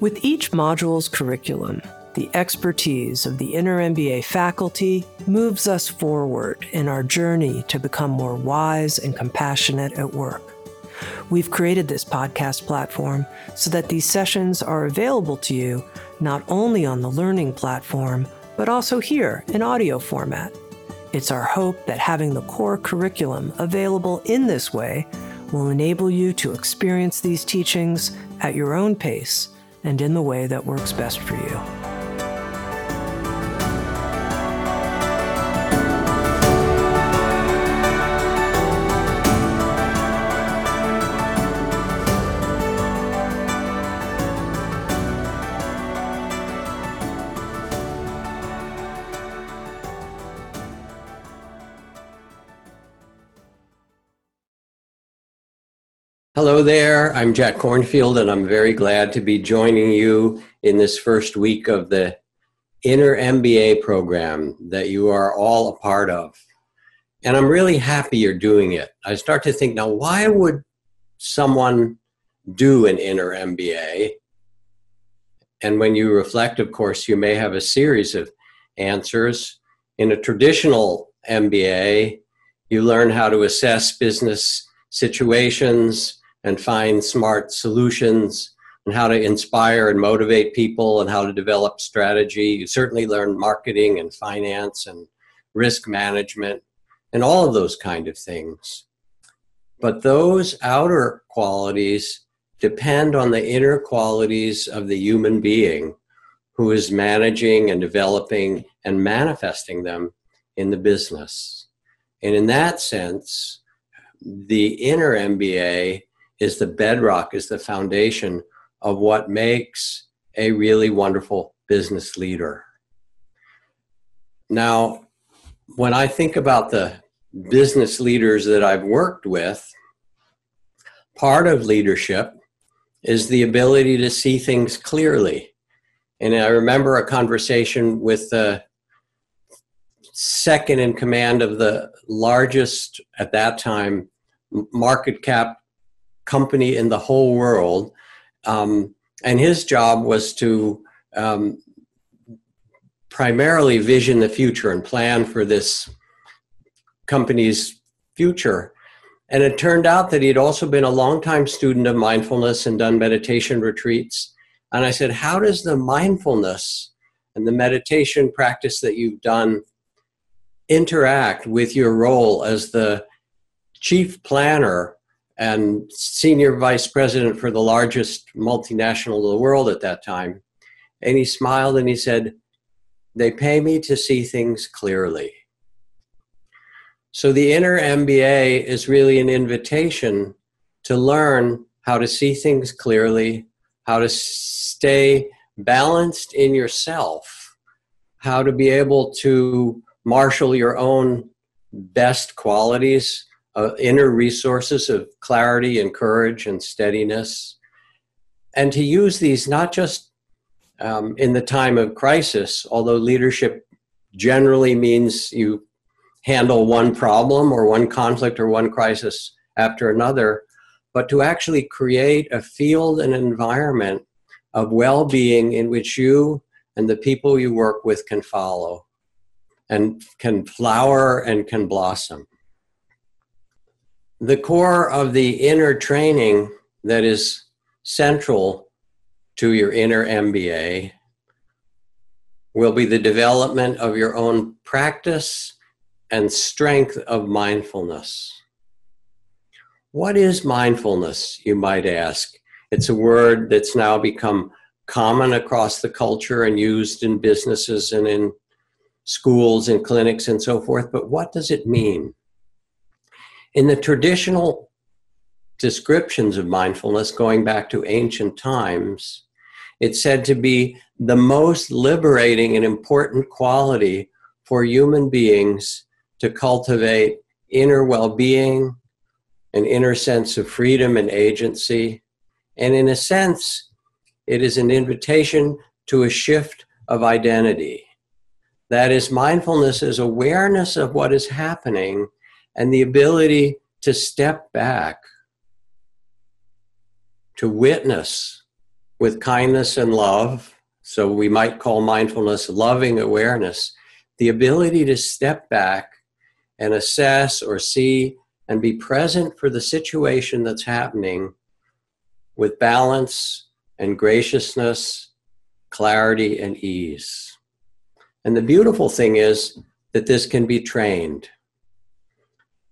With each module's curriculum, the expertise of the Inner MBA faculty moves us forward in our journey to become more wise and compassionate at work. We've created this podcast platform so that these sessions are available to you not only on the learning platform, but also here in audio format. It's our hope that having the core curriculum available in this way will enable you to experience these teachings at your own pace and in the way that works best for you. Hello there. I'm Jack Kornfield, and I'm very glad to be joining you in this first week of the Inner MBA program that you are all a part of. And I'm really happy you're doing it. I start to think now, why would someone do an Inner MBA? And when you reflect, of course, you may have a series of answers. In a traditional MBA, you learn how to assess business situations and find smart solutions and how to inspire and motivate people and how to develop strategy. You certainly learn marketing and finance and risk management and all of those kind of things. But those outer qualities depend on the inner qualities of the human being who is managing and developing and manifesting them in the business. And in that sense, the inner MBA is the bedrock, is the foundation of what makes a really wonderful business leader. Now, when I think about the business leaders that I've worked with, part of leadership is the ability to see things clearly. And I remember a conversation with the second in command of the largest, at that time, market cap company in the whole world. Um, and his job was to um, primarily vision the future and plan for this company's future. And it turned out that he'd also been a longtime student of mindfulness and done meditation retreats. And I said, How does the mindfulness and the meditation practice that you've done interact with your role as the chief planner and senior vice president for the largest multinational of the world at that time. And he smiled and he said, They pay me to see things clearly. So the inner MBA is really an invitation to learn how to see things clearly, how to stay balanced in yourself, how to be able to marshal your own best qualities uh, inner resources of clarity and courage and steadiness, and to use these not just um, in the time of crisis, although leadership generally means you handle one problem or one conflict or one crisis after another, but to actually create a field and environment of well being in which you and the people you work with can follow and can flower and can blossom the core of the inner training that is central to your inner MBA will be the development of your own practice and strength of mindfulness. What is mindfulness, you might ask? It's a word that's now become common across the culture and used in businesses and in schools and clinics and so forth, but what does it mean? In the traditional descriptions of mindfulness, going back to ancient times, it's said to be the most liberating and important quality for human beings to cultivate inner well being, an inner sense of freedom and agency. And in a sense, it is an invitation to a shift of identity. That is, mindfulness is awareness of what is happening and the ability to step back, to witness with kindness and love. So we might call mindfulness loving awareness, the ability to step back and assess or see and be present for the situation that's happening with balance and graciousness, clarity, and ease. And the beautiful thing is that this can be trained.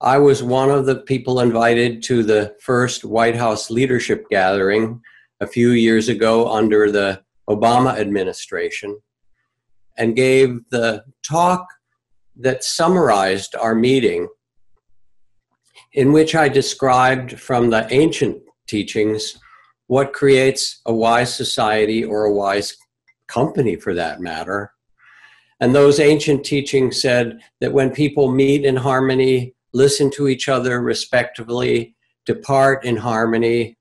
I was one of the people invited to the first White House leadership gathering a few years ago under the Obama administration and gave the talk that summarized our meeting, in which I described from the ancient teachings what creates a wise society or a wise company for that matter. And those ancient teachings said that when people meet in harmony, listen to each other respectively, depart in harmony,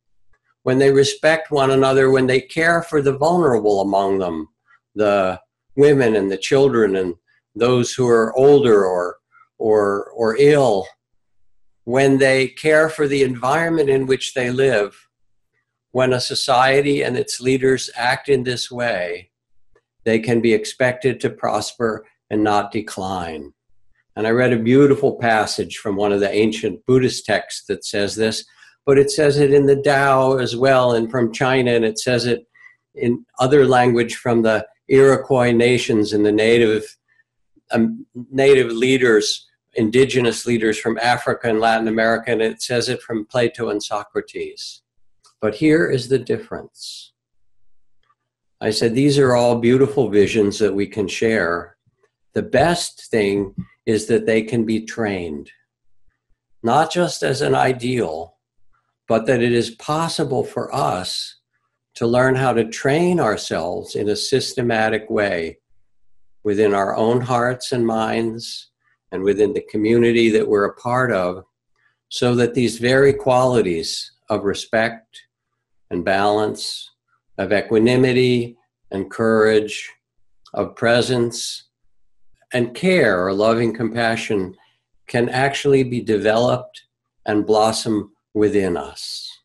when they respect one another, when they care for the vulnerable among them, the women and the children and those who are older or, or, or ill, when they care for the environment in which they live, when a society and its leaders act in this way, they can be expected to prosper and not decline. And I read a beautiful passage from one of the ancient Buddhist texts that says this, but it says it in the Tao as well, and from China, and it says it in other language from the Iroquois nations and the native um, native leaders, indigenous leaders from Africa and Latin America, and it says it from Plato and Socrates. But here is the difference. I said, These are all beautiful visions that we can share. The best thing is that they can be trained, not just as an ideal, but that it is possible for us to learn how to train ourselves in a systematic way within our own hearts and minds and within the community that we're a part of, so that these very qualities of respect, and balance, of equanimity and courage, of presence and care or loving compassion can actually be developed and blossom within us.